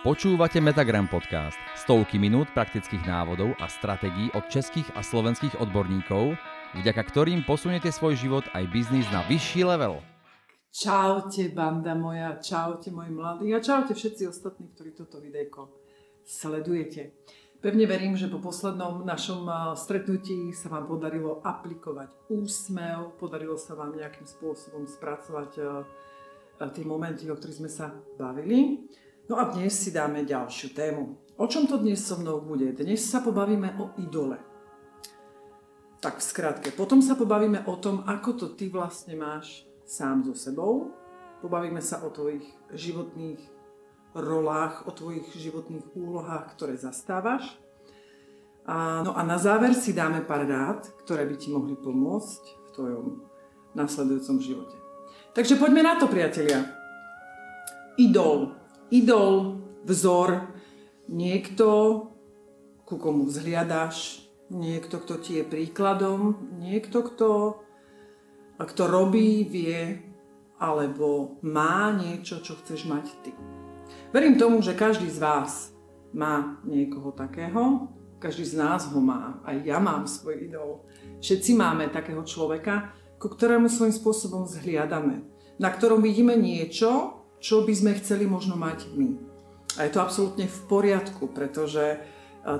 Počúvate Metagram Podcast. Stovky minút praktických návodov a stratégií od českých a slovenských odborníkov, vďaka ktorým posuniete svoj život aj biznis na vyšší level. Čaute, banda moja, čaute moji mladí a čaute všetci ostatní, ktorí toto videjko sledujete. Pevne verím, že po poslednom našom stretnutí sa vám podarilo aplikovať úsmev, podarilo sa vám nejakým spôsobom spracovať tie momenty, o ktorých sme sa bavili. No a dnes si dáme ďalšiu tému. O čom to dnes so mnou bude? Dnes sa pobavíme o idole. Tak v skratke. Potom sa pobavíme o tom, ako to ty vlastne máš sám so sebou. Pobavíme sa o tvojich životných rolách, o tvojich životných úlohách, ktoré zastávaš. A, no a na záver si dáme pár rád, ktoré by ti mohli pomôcť v tvojom nasledujúcom živote. Takže poďme na to, priatelia. Idol idol, vzor, niekto, ku komu vzhliadaš, niekto, kto ti je príkladom, niekto, kto, kto robí, vie, alebo má niečo, čo chceš mať ty. Verím tomu, že každý z vás má niekoho takého, každý z nás ho má, aj ja mám svoj idol. Všetci máme takého človeka, ku ktorému svojím spôsobom vzhliadame, na ktorom vidíme niečo, čo by sme chceli možno mať my. A je to absolútne v poriadku, pretože e,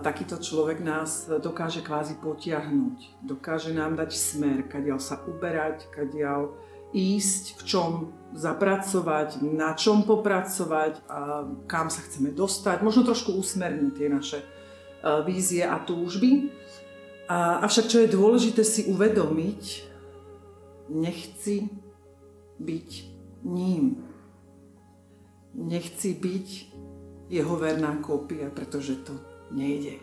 takýto človek nás dokáže kvázi potiahnuť, dokáže nám dať smer, kadiaľ sa uberať, kadiaľ ísť, v čom zapracovať, na čom popracovať a kam sa chceme dostať, možno trošku usmerniť tie naše e, vízie a túžby. A, avšak čo je dôležité si uvedomiť, nechci byť ním nechci byť jeho verná kópia, pretože to nejde.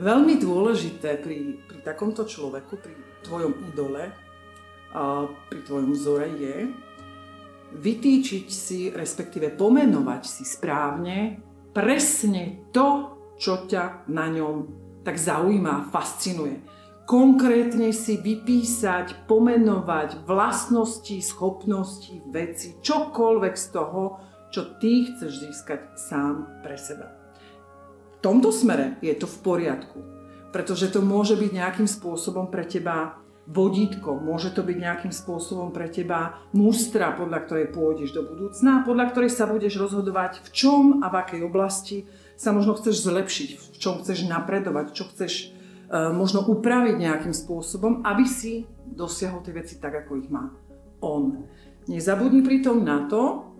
Veľmi dôležité pri, pri takomto človeku, pri tvojom idole, a pri tvojom vzore je vytýčiť si, respektíve pomenovať si správne presne to, čo ťa na ňom tak zaujíma, fascinuje konkrétne si vypísať, pomenovať vlastnosti, schopnosti, veci, čokoľvek z toho, čo ty chceš získať sám pre seba. V tomto smere je to v poriadku, pretože to môže byť nejakým spôsobom pre teba vodítko, môže to byť nejakým spôsobom pre teba mustra, podľa ktorej pôjdeš do budúcna, podľa ktorej sa budeš rozhodovať, v čom a v akej oblasti sa možno chceš zlepšiť, v čom chceš napredovať, čo chceš možno upraviť nejakým spôsobom, aby si dosiahol tie veci tak, ako ich má on. Nezabudni pritom na to,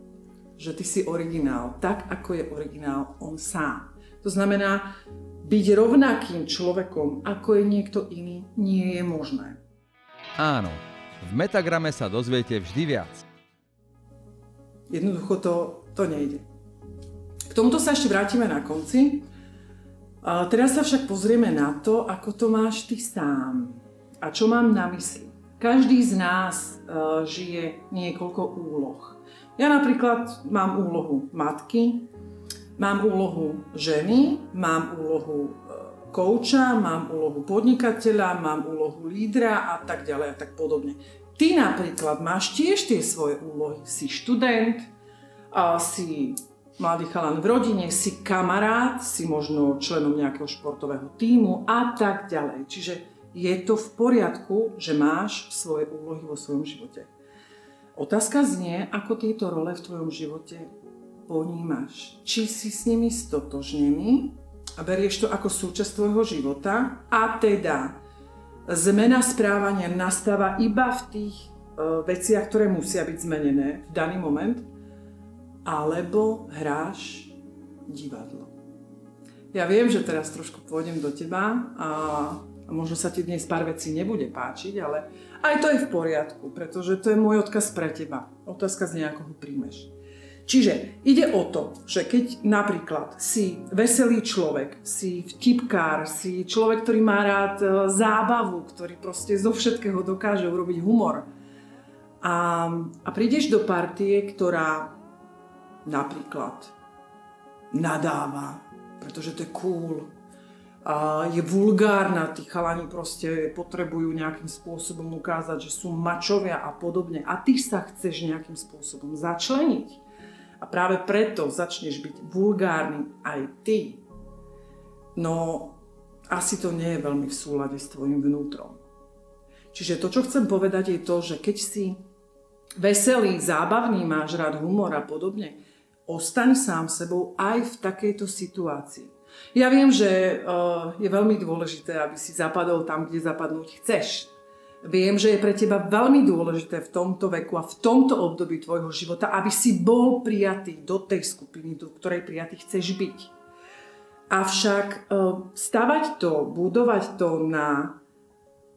že ty si originál, tak ako je originál on sám. To znamená, byť rovnakým človekom, ako je niekto iný, nie je možné. Áno, v Metagrame sa dozviete vždy viac. Jednoducho to, to nejde. K tomuto sa ešte vrátime na konci, Teraz sa však pozrieme na to, ako to máš ty sám. A čo mám na mysli? Každý z nás uh, žije niekoľko úloh. Ja napríklad mám úlohu matky, mám úlohu ženy, mám úlohu kouča, mám úlohu podnikateľa, mám úlohu lídra a tak ďalej a tak podobne. Ty napríklad máš tiež tie svoje úlohy. Si študent, si mladý chalan v rodine, si kamarát, si možno členom nejakého športového týmu a tak ďalej. Čiže je to v poriadku, že máš svoje úlohy vo svojom živote. Otázka znie, ako tieto role v tvojom živote ponímaš. Či si s nimi stotožnený a berieš to ako súčasť tvojho života a teda zmena správania nastáva iba v tých e, veciach, ktoré musia byť zmenené v daný moment alebo hráš divadlo. Ja viem, že teraz trošku pôjdem do teba a možno sa ti dnes pár vecí nebude páčiť, ale aj to je v poriadku, pretože to je môj odkaz pre teba. Otázka z nejakého príjmeš. Čiže ide o to, že keď napríklad si veselý človek, si vtipkár, si človek, ktorý má rád e, zábavu, ktorý proste zo všetkého dokáže urobiť humor a, a prídeš do partie, ktorá napríklad nadáva, pretože to je cool, a je vulgárna, tí chalani proste potrebujú nejakým spôsobom ukázať, že sú mačovia a podobne. A ty sa chceš nejakým spôsobom začleniť a práve preto začneš byť vulgárny aj ty, no asi to nie je veľmi v súlade s tvojim vnútrom. Čiže to, čo chcem povedať, je to, že keď si veselý, zábavný, máš rád humor a podobne, ostaň sám sebou aj v takejto situácii. Ja viem, že uh, je veľmi dôležité, aby si zapadol tam, kde zapadnúť chceš. Viem, že je pre teba veľmi dôležité v tomto veku a v tomto období tvojho života, aby si bol prijatý do tej skupiny, do ktorej prijatý chceš byť. Avšak e, stavať to, budovať to na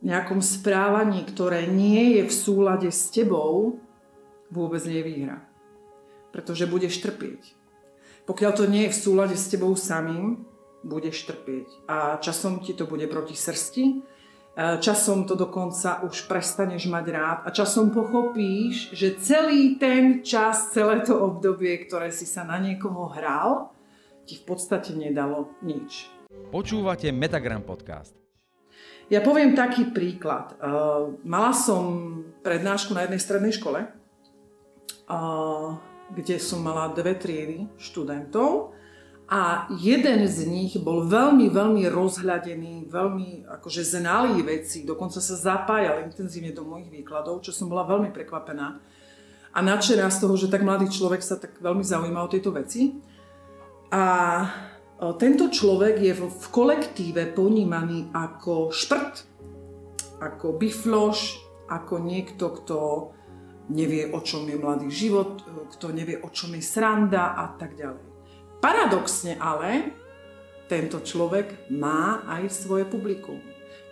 nejakom správaní, ktoré nie je v súlade s tebou, vôbec nie je výhra. Pretože budeš trpieť. Pokiaľ to nie je v súlade s tebou samým, budeš trpieť. A časom ti to bude proti srsti, e, časom to dokonca už prestaneš mať rád a časom pochopíš, že celý ten čas, celé to obdobie, ktoré si sa na niekoho hral, ti v podstate nedalo nič. Počúvate Metagram podcast. Ja poviem taký príklad. Uh, mala som prednášku na jednej strednej škole, uh, kde som mala dve triedy študentov a jeden z nich bol veľmi, veľmi rozhľadený, veľmi akože znalý veci, dokonca sa zapájal intenzívne do mojich výkladov, čo som bola veľmi prekvapená a nadšená z toho, že tak mladý človek sa tak veľmi zaujíma o tieto veci. A tento človek je v kolektíve ponímaný ako šprt, ako bifloš, ako niekto, kto nevie, o čom je mladý život, kto nevie, o čom je sranda a tak ďalej. Paradoxne ale, tento človek má aj svoje publikum.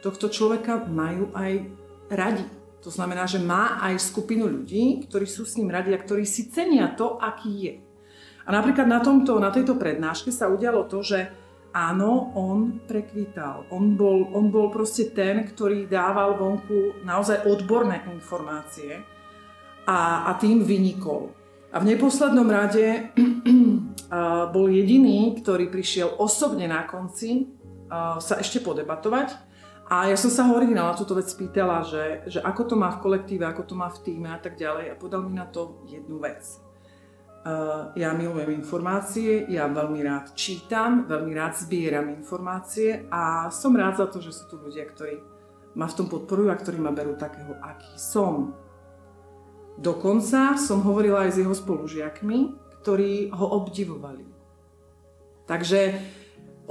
Tohto človeka majú aj radi. To znamená, že má aj skupinu ľudí, ktorí sú s ním radi a ktorí si cenia to, aký je. A napríklad na, tomto, na tejto prednáške sa udialo to, že áno, on prekvítal. On bol, on bol proste ten, ktorý dával vonku naozaj odborné informácie a, a tým vynikol. A v neposlednom rade bol jediný, ktorý prišiel osobne na konci sa ešte podebatovať. A ja som sa ho originálne túto vec spýtala, že, že ako to má v kolektíve, ako to má v týme a tak ďalej. A podal mi na to jednu vec Eh, ja milujem informácie, ja veľmi rád čítam, veľmi rád zbieram informácie a som rád za to, že sú tu ľudia, ktorí ma v tom podporujú a ktorí ma berú takého, aký som. Dokonca som hovorila aj s jeho spolužiakmi, ktorí ho obdivovali. Takže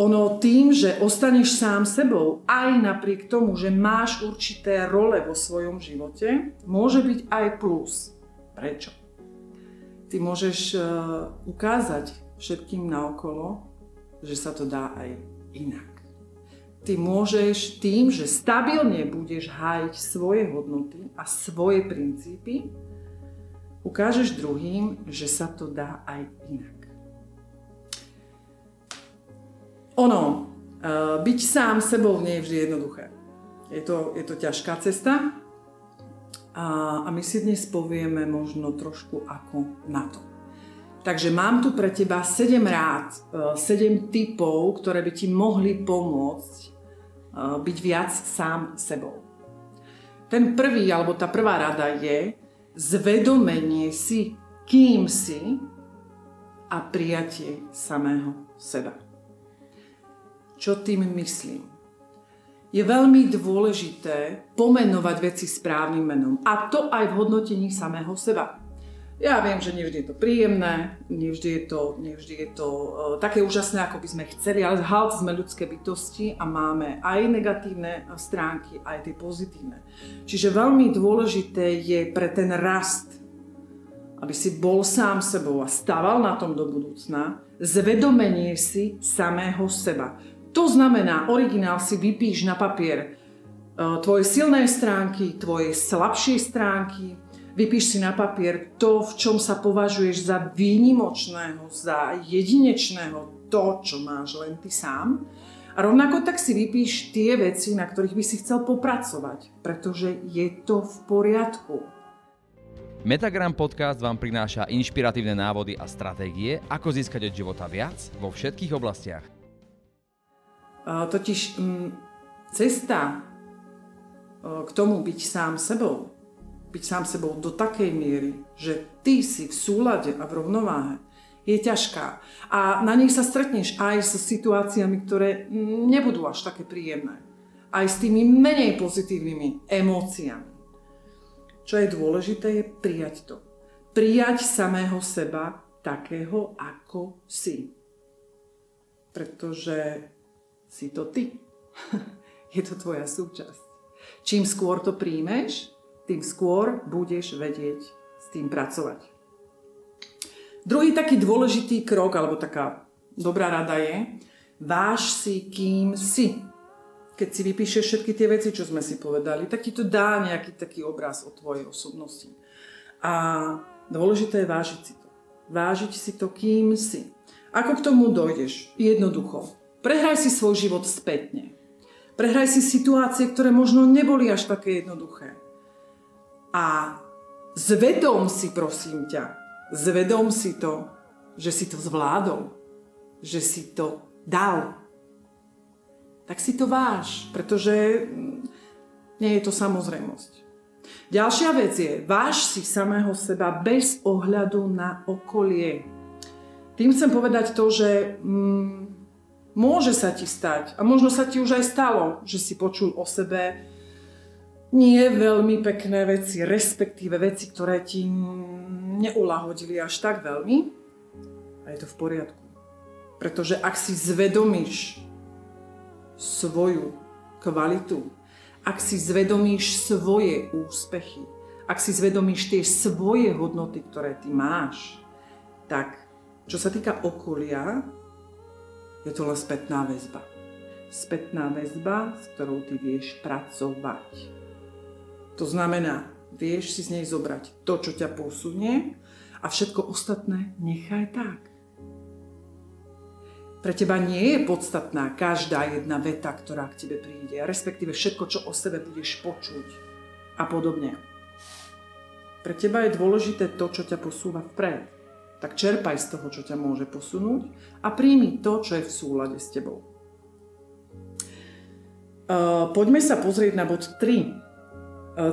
ono tým, že ostaneš sám sebou, aj napriek tomu, že máš určité role vo svojom živote, môže byť aj plus. Prečo? ty môžeš uh, ukázať všetkým naokolo, že sa to dá aj inak. Ty môžeš tým, že stabilne budeš hájiť svoje hodnoty a svoje princípy, ukážeš druhým, že sa to dá aj inak. Ono, uh, byť sám sebou nie je vždy jednoduché. Je to, je to ťažká cesta, a, a my si dnes povieme možno trošku ako na to. Takže mám tu pre teba 7 rád, 7 e, typov, ktoré by ti mohli pomôcť e, byť viac sám sebou. Ten prvý, alebo tá prvá rada je zvedomenie si, kým si a prijatie samého seba. Čo tým myslím? je veľmi dôležité pomenovať veci správnym menom. A to aj v hodnotení samého seba. Ja viem, že nevždy je to príjemné, nevždy je to, nevždy je to uh, také úžasné, ako by sme chceli, ale halt sme ľudské bytosti a máme aj negatívne stránky, aj tie pozitívne. Čiže veľmi dôležité je pre ten rast, aby si bol sám sebou a staval na tom do budúcna, zvedomenie si samého seba. To znamená, originál si vypíš na papier e, tvoje silné stránky, tvoje slabšie stránky, vypíš si na papier to, v čom sa považuješ za výnimočného, za jedinečného, to, čo máš len ty sám. A rovnako tak si vypíš tie veci, na ktorých by si chcel popracovať, pretože je to v poriadku. Metagram podcast vám prináša inšpiratívne návody a stratégie, ako získať od života viac vo všetkých oblastiach. Totiž mm, cesta k tomu byť sám sebou, byť sám sebou do takej miery, že ty si v súlade a v rovnováhe je ťažká. A na nej sa stretneš aj so situáciami, ktoré nebudú až také príjemné. Aj s tými menej pozitívnymi emóciami. Čo je dôležité, je prijať to. Prijať samého seba takého, ako si. Pretože si to ty. je to tvoja súčasť. Čím skôr to príjmeš, tým skôr budeš vedieť s tým pracovať. Druhý taký dôležitý krok, alebo taká dobrá rada je, váž si, kým si. Keď si vypíšeš všetky tie veci, čo sme si povedali, tak ti to dá nejaký taký obraz o tvojej osobnosti. A dôležité je vážiť si to. Vážiť si to, kým si. Ako k tomu dojdeš? Jednoducho. Prehraj si svoj život spätne. Prehraj si situácie, ktoré možno neboli až také jednoduché. A zvedom si, prosím ťa, zvedom si to, že si to zvládol, že si to dal. Tak si to váš, pretože nie je to samozrejmosť. Ďalšia vec je, váš si samého seba bez ohľadu na okolie. Tým chcem povedať to, že mm, môže sa ti stať, a možno sa ti už aj stalo, že si počul o sebe nie veľmi pekné veci, respektíve veci, ktoré ti neulahodili až tak veľmi. A je to v poriadku. Pretože ak si zvedomíš svoju kvalitu, ak si zvedomíš svoje úspechy, ak si zvedomíš tie svoje hodnoty, ktoré ty máš, tak čo sa týka okolia, je to len spätná väzba. Spätná väzba, s ktorou ty vieš pracovať. To znamená, vieš si z nej zobrať to, čo ťa posunie a všetko ostatné nechaj tak. Pre teba nie je podstatná každá jedna veta, ktorá k tebe príde, respektíve všetko, čo o sebe budeš počuť a podobne. Pre teba je dôležité to, čo ťa posúva vpred. Tak čerpaj z toho, čo ťa môže posunúť a príjmi to, čo je v súlade s tebou. Poďme sa pozrieť na bod 3 E,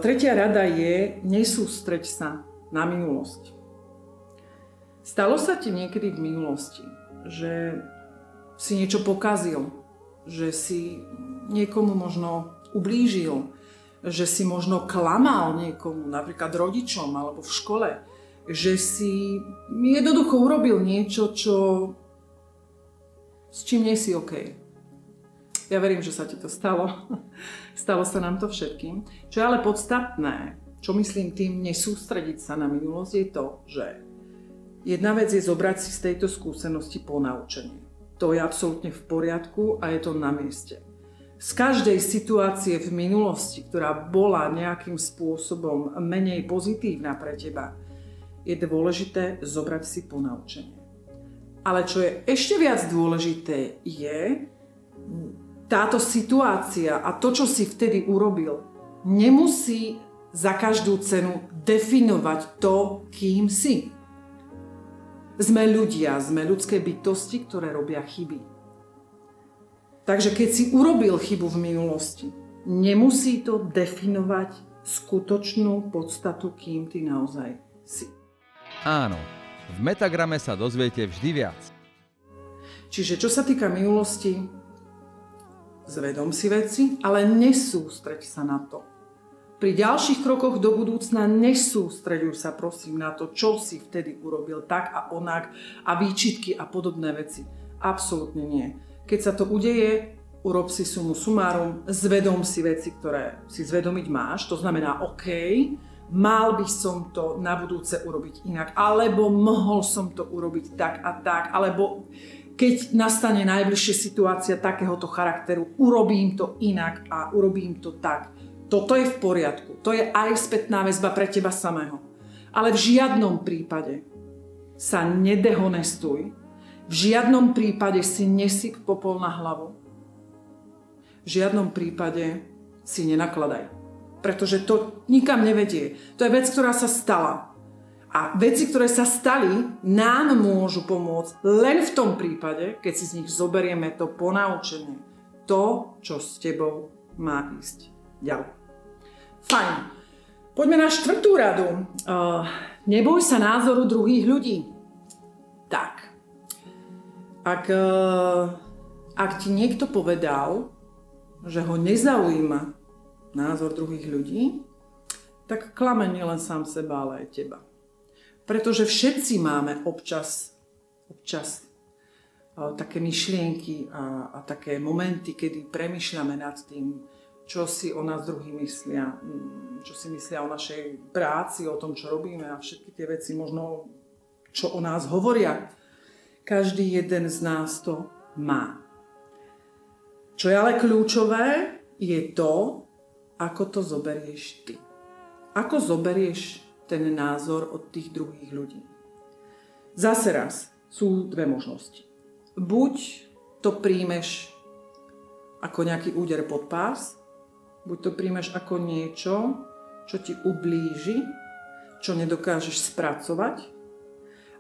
tretia rada je, nesústreď sa na minulosť. Stalo sa ti niekedy v minulosti, že si niečo pokazil, že si niekomu možno ublížil, že si možno klamal niekomu, napríklad rodičom alebo v škole, že si jednoducho urobil niečo, čo s čím nie si OK. Ja verím, že sa ti to stalo. stalo sa nám to všetkým. Čo je ale podstatné, čo myslím tým nesústrediť sa na minulosť, je to, že jedna vec je zobrať si z tejto skúsenosti ponaučenie. To je absolútne v poriadku a je to na mieste. Z každej situácie v minulosti, ktorá bola nejakým spôsobom menej pozitívna pre teba, je dôležité zobrať si ponaučenie. Ale čo je ešte viac dôležité, je táto situácia a to, čo si vtedy urobil, nemusí za každú cenu definovať to, kým si. Sme ľudia, sme ľudské bytosti, ktoré robia chyby. Takže keď si urobil chybu v minulosti, nemusí to definovať skutočnú podstatu, kým ty naozaj si. Áno, v Metagrame sa dozviete vždy viac. Čiže čo sa týka minulosti, Zvedom si veci, ale nesústreď sa na to. Pri ďalších krokoch do budúcna nesústreďuj sa prosím na to, čo si vtedy urobil tak a onak a výčitky a podobné veci. Absolútne nie. Keď sa to udeje, urob si sumu sumárum, zvedom si veci, ktoré si zvedomiť máš, to znamená OK, mal by som to na budúce urobiť inak, alebo mohol som to urobiť tak a tak, alebo keď nastane najbližšia situácia takéhoto charakteru, urobím to inak a urobím to tak. Toto je v poriadku. To je aj spätná väzba pre teba samého. Ale v žiadnom prípade sa nedehonestuj. V žiadnom prípade si nesyp popol na hlavu. V žiadnom prípade si nenakladaj. Pretože to nikam nevedie. To je vec, ktorá sa stala. A veci, ktoré sa stali, nám môžu pomôcť len v tom prípade, keď si z nich zoberieme to ponaučenie. To, čo s tebou má ísť ďalej. Fajn. Poďme na štvrtú radu. Uh, neboj sa názoru druhých ľudí. Tak. Ak, e, ak ti niekto povedal, že ho nezaujíma názor druhých ľudí, tak klame nielen sám seba, ale aj teba. Pretože všetci máme občas, občas také myšlienky a, a také momenty, kedy premyšľame nad tým, čo si o nás druhý myslia, mm, čo si myslia o našej práci, o tom, čo robíme a všetky tie veci možno, čo o nás hovoria. Každý jeden z nás to má. Čo je ale kľúčové, je to, ako to zoberieš ty. Ako zoberieš ten názor od tých druhých ľudí. Zase raz sú dve možnosti. Buď to príjmeš ako nejaký úder pod pás, buď to príjmeš ako niečo, čo ti ublíži, čo nedokážeš spracovať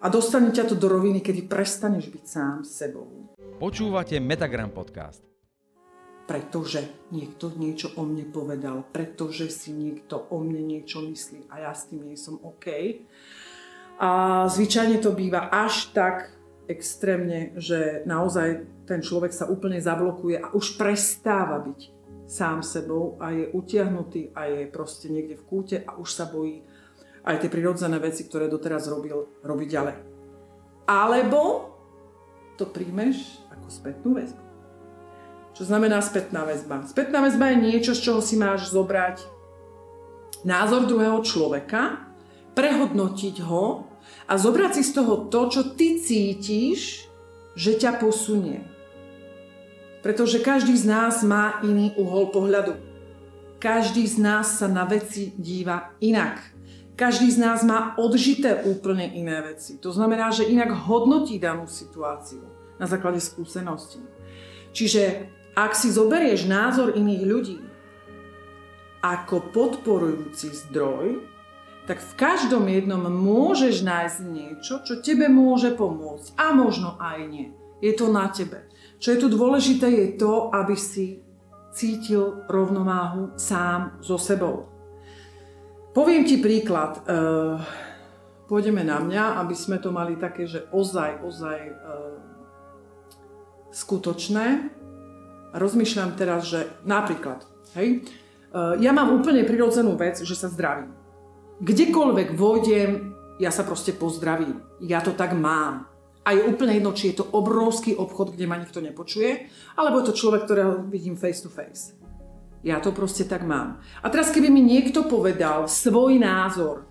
a dostane ťa to do roviny, kedy prestaneš byť sám sebou. Počúvate Metagram podcast pretože niekto niečo o mne povedal, pretože si niekto o mne niečo myslí a ja s tým nie som OK. A zvyčajne to býva až tak extrémne, že naozaj ten človek sa úplne zablokuje a už prestáva byť sám sebou a je utiahnutý a je proste niekde v kúte a už sa bojí aj tie prirodzené veci, ktoré doteraz robil, robiť ďalej. Alebo to príjmeš ako spätnú väzbu. Čo znamená spätná väzba? Spätná väzba je niečo, z čoho si máš zobrať názor druhého človeka, prehodnotiť ho a zobrať si z toho to, čo ty cítiš, že ťa posunie. Pretože každý z nás má iný uhol pohľadu. Každý z nás sa na veci díva inak. Každý z nás má odžité úplne iné veci. To znamená, že inak hodnotí danú situáciu na základe skúseností. Čiže ak si zoberieš názor iných ľudí ako podporujúci zdroj, tak v každom jednom môžeš nájsť niečo, čo tebe môže pomôcť. A možno aj nie. Je to na tebe. Čo je tu dôležité, je to, aby si cítil rovnováhu sám so sebou. Poviem ti príklad. E, pôjdeme na mňa, aby sme to mali také, že ozaj, ozaj e, skutočné rozmýšľam teraz, že napríklad, hej, e, ja mám úplne prirodzenú vec, že sa zdravím. Kdekoľvek vojdem, ja sa proste pozdravím. Ja to tak mám. A je úplne jedno, či je to obrovský obchod, kde ma nikto nepočuje, alebo je to človek, ktorého vidím face to face. Ja to proste tak mám. A teraz, keby mi niekto povedal svoj názor,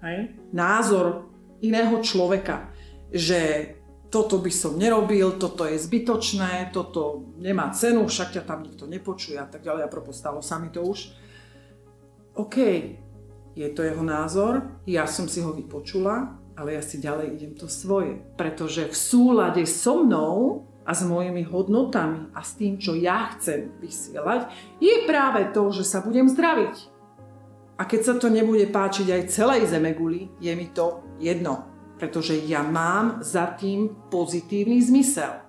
hej, názor iného človeka, že toto by som nerobil, toto je zbytočné, toto nemá cenu, však ťa tam nikto nepočuje a tak ďalej. A propos, stalo sa mi to už. OK, je to jeho názor, ja som si ho vypočula, ale ja si ďalej idem to svoje. Pretože v súlade so mnou a s mojimi hodnotami a s tým, čo ja chcem vysielať, je práve to, že sa budem zdraviť. A keď sa to nebude páčiť aj celej Zemeguli, je mi to jedno pretože ja mám za tým pozitívny zmysel.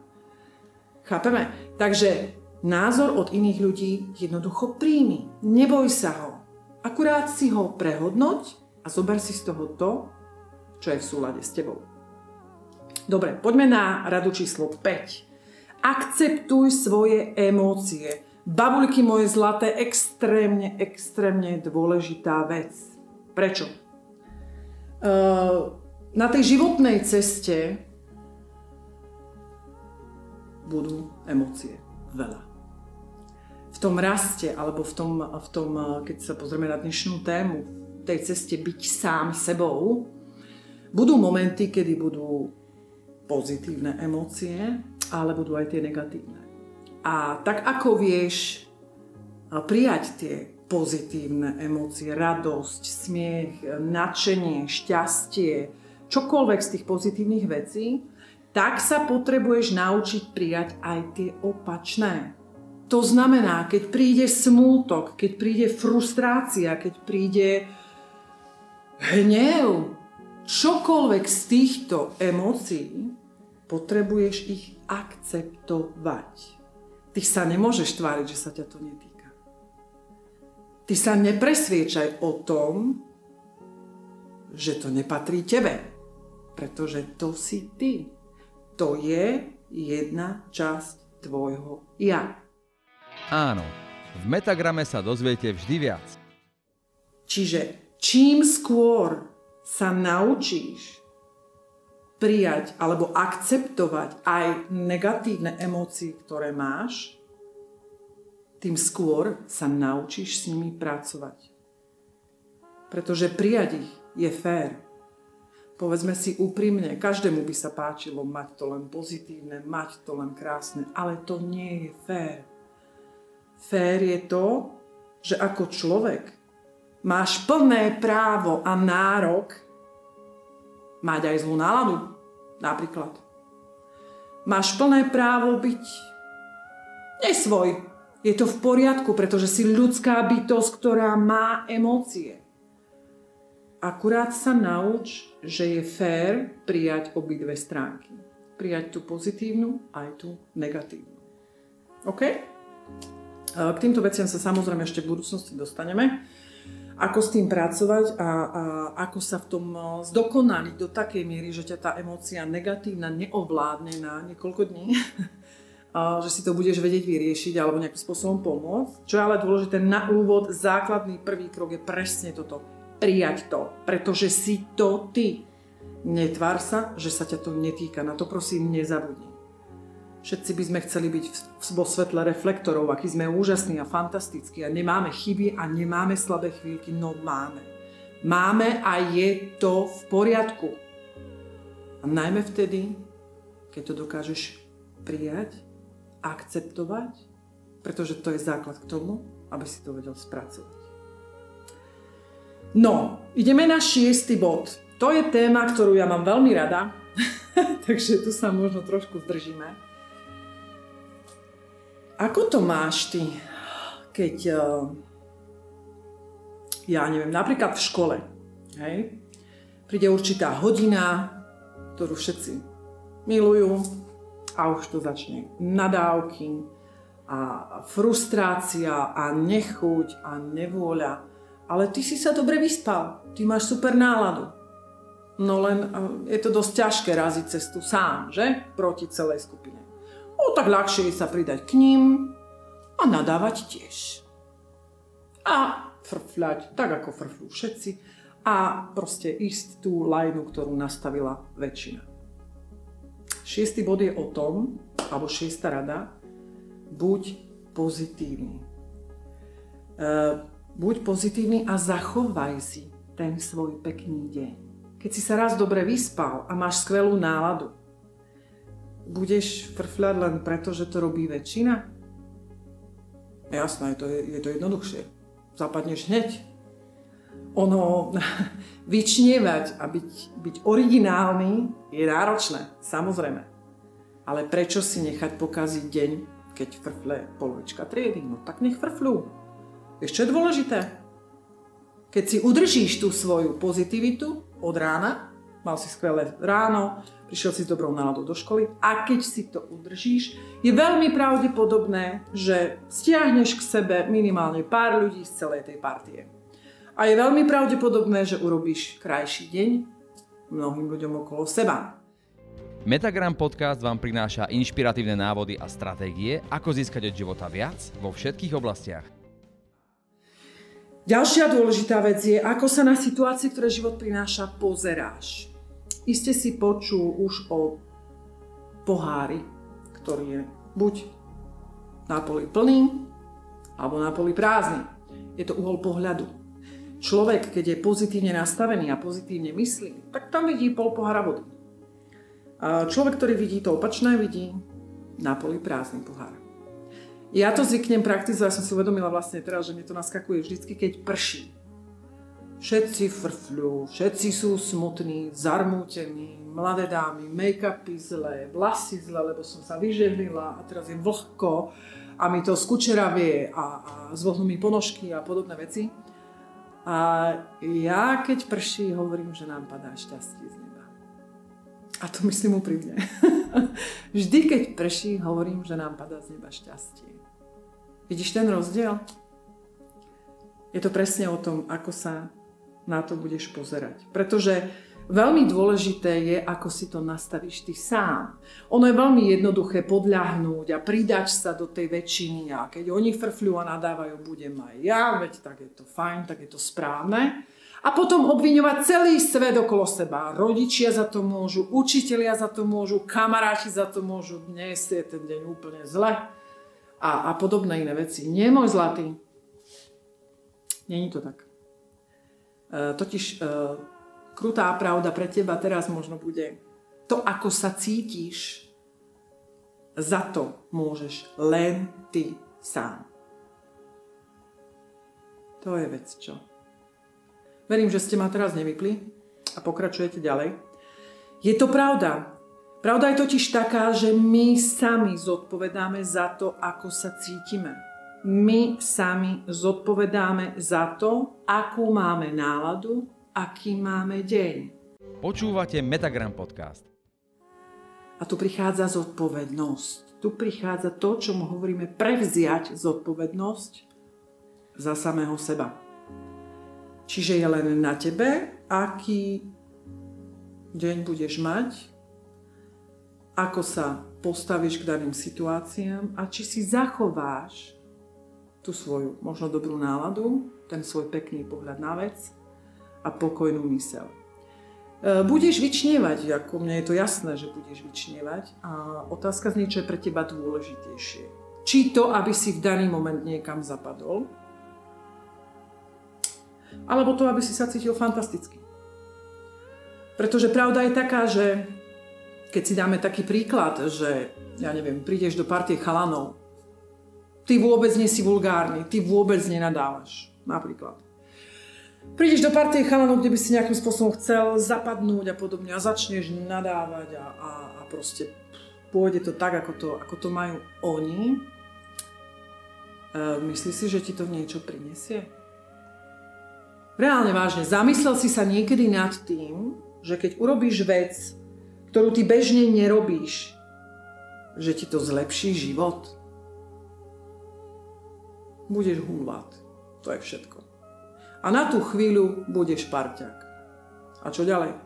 Chápeme? Takže názor od iných ľudí jednoducho príjmi. Neboj sa ho. Akurát si ho prehodnoť a zober si z toho to, čo je v súlade s tebou. Dobre, poďme na radu číslo 5. Akceptuj svoje emócie. Babulky moje zlaté, extrémne, extrémne dôležitá vec. Prečo? Uh, na tej životnej ceste budú emócie. Veľa. V tom raste, alebo v tom, v tom, keď sa pozrieme na dnešnú tému, v tej ceste byť sám sebou, budú momenty, kedy budú pozitívne emócie, ale budú aj tie negatívne. A tak ako vieš prijať tie pozitívne emócie, radosť, smiech, nadšenie, šťastie, čokoľvek z tých pozitívnych vecí, tak sa potrebuješ naučiť prijať aj tie opačné. To znamená, keď príde smútok, keď príde frustrácia, keď príde hnev, čokoľvek z týchto emócií, potrebuješ ich akceptovať. Ty sa nemôžeš tváriť, že sa ťa to netýka. Ty sa nepresviečaj o tom, že to nepatrí tebe pretože to si ty. To je jedna časť tvojho ja. Áno, v Metagrame sa dozviete vždy viac. Čiže čím skôr sa naučíš prijať alebo akceptovať aj negatívne emócie, ktoré máš, tým skôr sa naučíš s nimi pracovať. Pretože prijať ich je fér. Povedzme si úprimne, každému by sa páčilo mať to len pozitívne, mať to len krásne, ale to nie je fér. Fér je to, že ako človek máš plné právo a nárok mať aj zlú náladu, napríklad. Máš plné právo byť nesvoj. Je to v poriadku, pretože si ľudská bytosť, ktorá má emócie. Akurát sa nauč, že je fér prijať obidve stránky. Prijať tú pozitívnu aj tú negatívnu. OK? K týmto veciam sa samozrejme ešte v budúcnosti dostaneme. Ako s tým pracovať a, a ako sa v tom zdokonaliť do takej miery, že ťa tá emócia negatívna neovládne na niekoľko dní, že si to budeš vedieť vyriešiť alebo nejakým spôsobom pomôcť. Čo je ale dôležité na úvod, základný prvý krok je presne toto prijať to, pretože si to ty. Netvár sa, že sa ťa to netýka. Na to prosím nezabudni. Všetci by sme chceli byť vo svetle reflektorov, aký sme úžasní a fantastickí a nemáme chyby a nemáme slabé chvíľky, no máme. Máme a je to v poriadku. A najmä vtedy, keď to dokážeš prijať, akceptovať, pretože to je základ k tomu, aby si to vedel spracovať. No, ideme na šiestý bod. To je téma, ktorú ja mám veľmi rada, takže tu sa možno trošku zdržíme. Ako to máš ty, keď, eh, ja neviem, napríklad v škole, hej, príde určitá hodina, ktorú všetci milujú a už to začne nadávky a frustrácia a nechuť a nevôľa ale ty si sa dobre vyspal, ty máš super náladu. No len je to dosť ťažké raziť cestu sám, že? Proti celej skupine. O, tak ľahšie je sa pridať k ním a nadávať tiež. A frfľať, tak ako frfľú všetci a proste ísť tú lajnu, ktorú nastavila väčšina. Šiestý bod je o tom, alebo šiesta rada, buď pozitívny. E, Buď pozitívny a zachovaj si ten svoj pekný deň. Keď si sa raz dobre vyspal a máš skvelú náladu, budeš frfľať len preto, že to robí väčšina? Jasné, je to, je to jednoduchšie. Zapadneš hneď. Ono, vyčnievať a byť, byť originálny je náročné, samozrejme. Ale prečo si nechať pokaziť deň, keď frfle polovička triedy? No tak nech frfľú. Vieš, čo je dôležité? Keď si udržíš tú svoju pozitivitu od rána, mal si skvelé ráno, prišiel si s dobrou náladou do školy a keď si to udržíš, je veľmi pravdepodobné, že stiahneš k sebe minimálne pár ľudí z celej tej partie. A je veľmi pravdepodobné, že urobíš krajší deň mnohým ľuďom okolo seba. Metagram podcast vám prináša inšpiratívne návody a stratégie, ako získať od života viac vo všetkých oblastiach. Ďalšia dôležitá vec je, ako sa na situácie, ktoré život prináša, pozeráš. Iste si počul už o pohári, ktorý je buď na poli plný, alebo na poli prázdny. Je to uhol pohľadu. Človek, keď je pozitívne nastavený a pozitívne myslí, tak tam vidí pol pohára vody. Človek, ktorý vidí to opačné, vidí na poli prázdny pohár. Ja to zvyknem praktizovať, som si uvedomila vlastne teraz, že mi to naskakuje vždycky, keď prší. Všetci frfľú, všetci sú smutní, zarmútení, mladé dámy, make-upy zlé, vlasy zlé, lebo som sa vyžehlila a teraz je vlhko a mi to skučeravie a, a zvlhnú mi ponožky a podobné veci. A ja keď prší, hovorím, že nám padá šťastie z neba. A to myslím úprimne. Vždy, keď prší, hovorím, že nám padá z neba šťastie. Vidíš ten rozdiel? Je to presne o tom, ako sa na to budeš pozerať. Pretože Veľmi dôležité je, ako si to nastavíš ty sám. Ono je veľmi jednoduché podľahnúť a pridať sa do tej väčšiny a keď oni frfľú a nadávajú, budem aj ja, veď tak je to fajn, tak je to správne. A potom obviňovať celý svet okolo seba. Rodičia za to môžu, učitelia za to môžu, kamaráti za to môžu, dnes je ten deň úplne zle a, a podobné iné veci. Nie, môj zlatý. Není to tak. E, totiž e, krutá pravda pre teba teraz možno bude to, ako sa cítiš, za to môžeš len ty sám. To je vec, čo? Verím, že ste ma teraz nevypli a pokračujete ďalej. Je to pravda. Pravda je totiž taká, že my sami zodpovedáme za to, ako sa cítime. My sami zodpovedáme za to, akú máme náladu aký máme deň. Počúvate Metagram podcast. A tu prichádza zodpovednosť. Tu prichádza to, čo mu hovoríme prevziať zodpovednosť za samého seba. Čiže je len na tebe, aký deň budeš mať, ako sa postavíš k daným situáciám a či si zachováš tú svoju možno dobrú náladu, ten svoj pekný pohľad na vec a pokojnú mysel. E, budeš vyčnievať, ako mne je to jasné, že budeš vyčnievať a otázka znie, čo je pre teba dôležitejšie. Či to, aby si v daný moment niekam zapadol, alebo to, aby si sa cítil fantasticky. Pretože pravda je taká, že keď si dáme taký príklad, že ja neviem, prídeš do partie chalanov, ty vôbec nie si vulgárny, ty vôbec nenadávaš, napríklad. Prídeš do partie chalanov, kde by si nejakým spôsobom chcel zapadnúť a podobne a začneš nadávať a, a, a proste pôjde to tak, ako to, ako to majú oni. E, myslíš si, že ti to niečo prinesie? Reálne vážne, zamyslel si sa niekedy nad tým, že keď urobíš vec, ktorú ty bežne nerobíš, že ti to zlepší život? Budeš hulvát. To je všetko. A na tú chvíľu budeš parťák. A čo ďalej?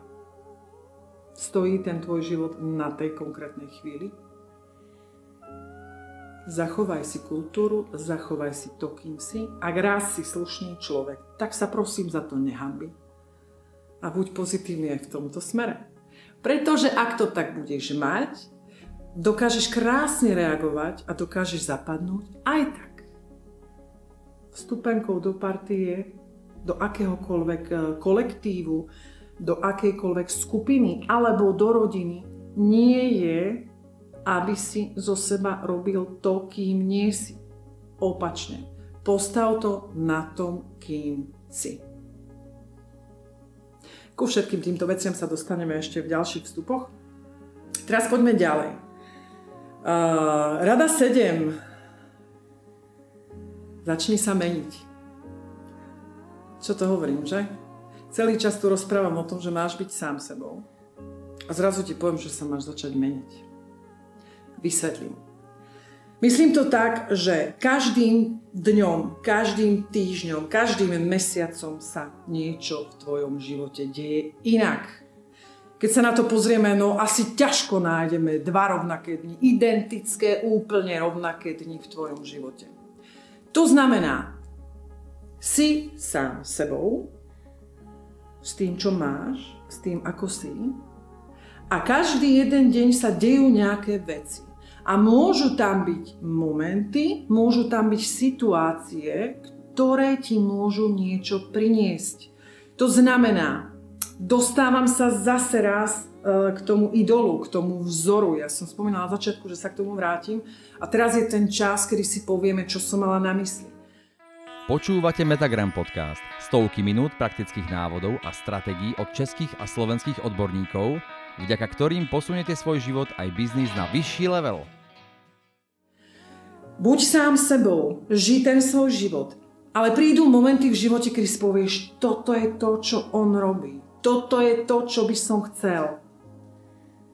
Stojí ten tvoj život na tej konkrétnej chvíli? Zachovaj si kultúru, zachovaj si to, kým si. Ak raz si slušný človek, tak sa prosím za to nehambi. A buď pozitívny aj v tomto smere. Pretože ak to tak budeš mať, dokážeš krásne reagovať a dokážeš zapadnúť aj tak. Vstupenkou do partie do akéhokoľvek eh, kolektívu, do akejkoľvek skupiny alebo do rodiny, nie je, aby si zo seba robil to, kým nie si. Opačne. Postav to na tom, kým si. Ku všetkým týmto veciam sa dostaneme ešte v ďalších vstupoch. Teraz poďme ďalej. Uh, rada 7. Začni sa meniť. Čo to hovorím, že? Celý čas tu rozprávam o tom, že máš byť sám sebou. A zrazu ti poviem, že sa máš začať meniť. Vysvetlím. Myslím to tak, že každým dňom, každým týždňom, každým mesiacom sa niečo v tvojom živote deje inak. Keď sa na to pozrieme, no asi ťažko nájdeme dva rovnaké dni, identické, úplne rovnaké dni v tvojom živote. To znamená, si sám sebou, s tým, čo máš, s tým, ako si. A každý jeden deň sa dejú nejaké veci. A môžu tam byť momenty, môžu tam byť situácie, ktoré ti môžu niečo priniesť. To znamená, dostávam sa zase raz e, k tomu idolu, k tomu vzoru. Ja som spomínala na začiatku, že sa k tomu vrátim. A teraz je ten čas, kedy si povieme, čo som mala na mysli. Počúvate Metagram podcast. Stovky minút praktických návodov a stratégií od českých a slovenských odborníkov, vďaka ktorým posuniete svoj život aj biznis na vyšší level. Buď sám sebou, žij ten svoj život, ale prídu momenty v živote, kedy si povieš, toto je to, čo on robí. Toto je to, čo by som chcel.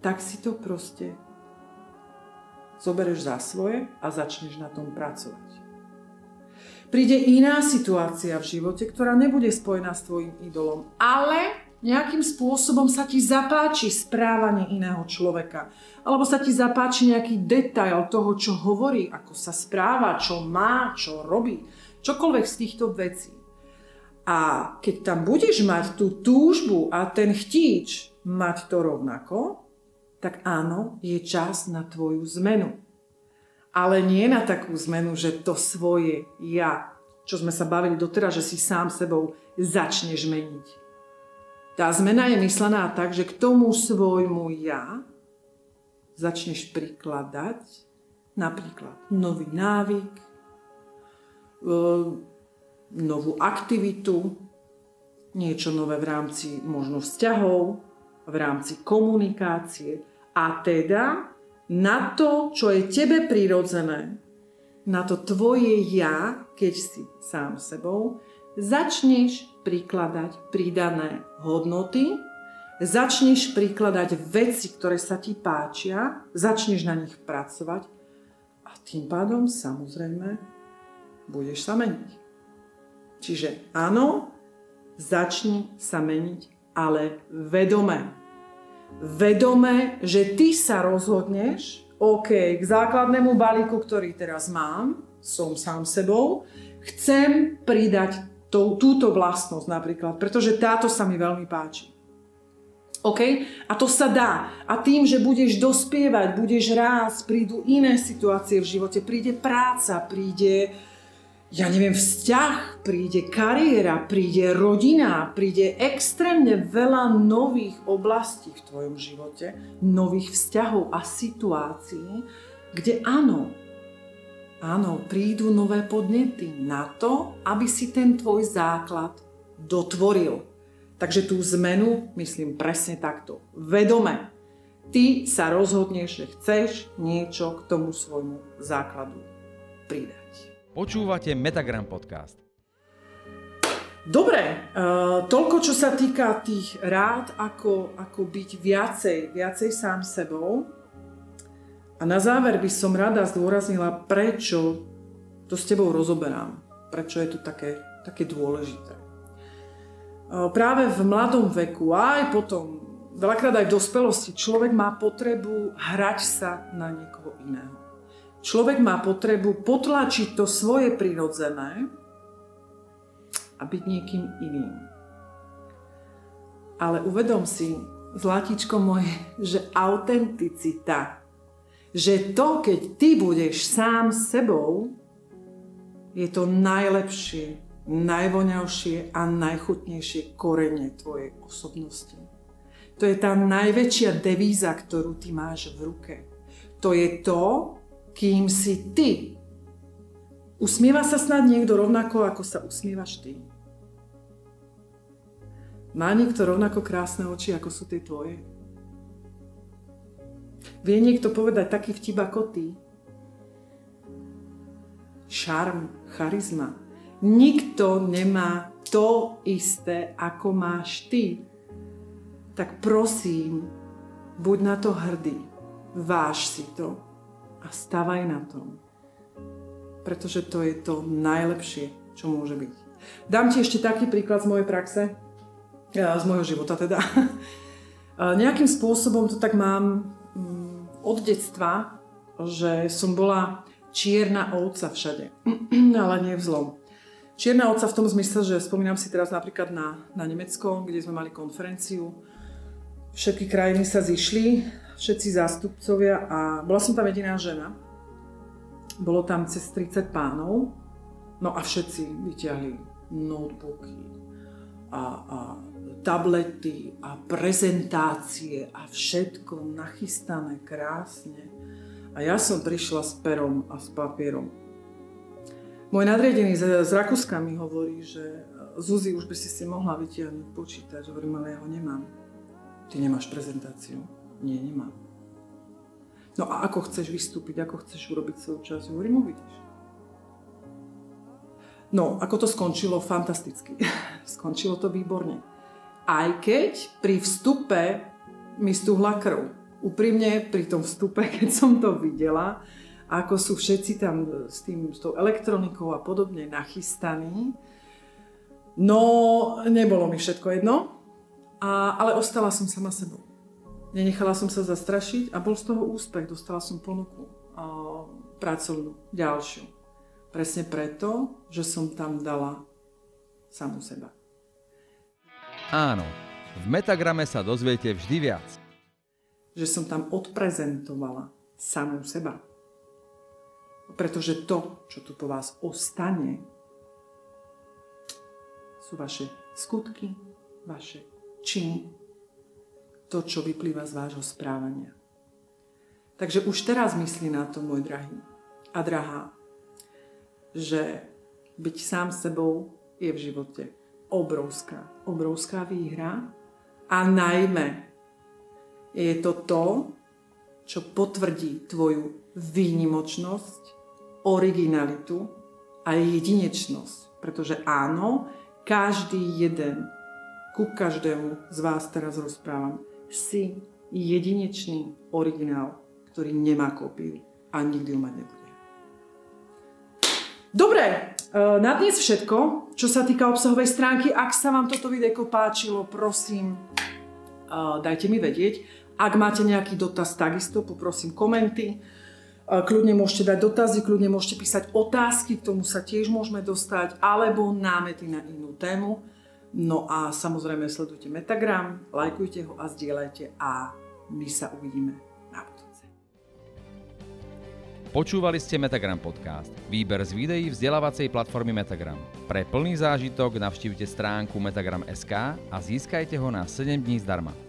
Tak si to proste zoberieš za svoje a začneš na tom pracovať. Príde iná situácia v živote, ktorá nebude spojená s tvojim idolom, ale nejakým spôsobom sa ti zapáči správanie iného človeka, alebo sa ti zapáči nejaký detail toho, čo hovorí, ako sa správa, čo má, čo robí, čokoľvek z týchto vecí. A keď tam budeš mať tú túžbu a ten chtíč mať to rovnako, tak áno, je čas na tvoju zmenu. Ale nie na takú zmenu, že to svoje ja, čo sme sa bavili doteraz, že si sám sebou začneš meniť. Tá zmena je myslená tak, že k tomu svojmu ja začneš prikladať napríklad nový návyk, novú aktivitu, niečo nové v rámci možno vzťahov, v rámci komunikácie a teda na to, čo je tebe prirodzené, na to tvoje ja, keď si sám sebou, začneš prikladať pridané hodnoty, začneš prikladať veci, ktoré sa ti páčia, začneš na nich pracovať a tým pádom samozrejme budeš sa meniť. Čiže áno, začni sa meniť, ale vedome. Vedome, že ty sa rozhodneš, OK, k základnému balíku, ktorý teraz mám, som sám sebou, chcem pridať to, túto vlastnosť napríklad, pretože táto sa mi veľmi páči. OK? A to sa dá. A tým, že budeš dospievať, budeš rásť, prídu iné situácie v živote, príde práca, príde ja neviem, vzťah, príde kariéra, príde rodina, príde extrémne veľa nových oblastí v tvojom živote, nových vzťahov a situácií, kde áno, áno, prídu nové podnety na to, aby si ten tvoj základ dotvoril. Takže tú zmenu myslím presne takto. Vedome. Ty sa rozhodneš, že chceš niečo k tomu svojmu základu pridať. Počúvate Metagram Podcast. Dobre, uh, toľko čo sa týka tých rád, ako, ako byť viacej, viacej sám sebou. A na záver by som rada zdôraznila, prečo to s tebou rozoberám. Prečo je to také, také dôležité. Práve v mladom veku aj potom, veľakrát aj v dospelosti, človek má potrebu hrať sa na niekoho iného. Človek má potrebu potlačiť to svoje prirodzené a byť niekým iným. Ale uvedom si, zlatičko moje, že autenticita, že to, keď ty budeš sám sebou, je to najlepšie, najvoňavšie a najchutnejšie korenie tvojej osobnosti. To je tá najväčšia devíza, ktorú ty máš v ruke. To je to, kým si ty. Usmieva sa snad niekto rovnako, ako sa usmievaš ty? Má niekto rovnako krásne oči, ako sú tie tvoje? Vie niekto povedať taký vtip ako ty? Šarm, charizma. Nikto nemá to isté, ako máš ty. Tak prosím, buď na to hrdý. Váž si to a stavaj na tom. Pretože to je to najlepšie, čo môže byť. Dám ti ešte taký príklad z mojej praxe, z môjho života teda. E, nejakým spôsobom to tak mám od detstva, že som bola čierna ovca všade, ale nie v zlom. Čierna ovca v tom zmysle, že spomínam si teraz napríklad na, na Nemecko, kde sme mali konferenciu. Všetky krajiny sa zišli všetci zástupcovia a bola som tam jediná žena. Bolo tam cez 30 pánov, no a všetci vyťahli notebooky a, a tablety a prezentácie a všetko nachystané krásne. A ja som prišla s perom a s papierom. Môj nadriadený z, Rakúska mi hovorí, že Zuzi, už by si si mohla vytiahnuť počítač. Hovorím, ale ja ho nemám. Ty nemáš prezentáciu. Nie, nemám. No a ako chceš vystúpiť, ako chceš urobiť svoju časť, hovorím, uvidíš. No, ako to skončilo? Fantasticky. skončilo to výborne. Aj keď pri vstupe mi stúhla krv. Úprimne pri tom vstupe, keď som to videla, ako sú všetci tam s, tým, s tou elektronikou a podobne nachystaní, no nebolo mi všetko jedno, A, ale ostala som sama sebou. Nenechala som sa zastrašiť a bol z toho úspech. Dostala som ponuku uh, pracovnú, ďalšiu. Presne preto, že som tam dala samú seba. Áno, v Metagrame sa dozviete vždy viac. Že som tam odprezentovala samú seba. Pretože to, čo tu po vás ostane, sú vaše skutky, vaše činy, to, čo vyplýva z vášho správania. Takže už teraz myslí na to, môj drahý a drahá, že byť sám sebou je v živote obrovská, obrovská výhra a najmä je to to, čo potvrdí tvoju výnimočnosť, originalitu a jedinečnosť. Pretože áno, každý jeden, ku každému z vás teraz rozprávam, si jedinečný originál, ktorý nemá kópiu a nikdy ho mať nebude. Dobre, na dnes všetko, čo sa týka obsahovej stránky. Ak sa vám toto videjko páčilo, prosím, e, dajte mi vedieť. Ak máte nejaký dotaz, takisto poprosím komenty. E, kľudne môžete dať dotazy, kľudne môžete písať otázky, k tomu sa tiež môžeme dostať, alebo námety na inú tému. No a samozrejme sledujte Metagram, lajkujte ho a zdieľajte a my sa uvidíme. Počúvali ste Metagram podcast, výber z videí vzdelávacej platformy Metagram. Pre plný zážitok navštívte stránku metagram.sk a získajte ho na 7 dní zdarma.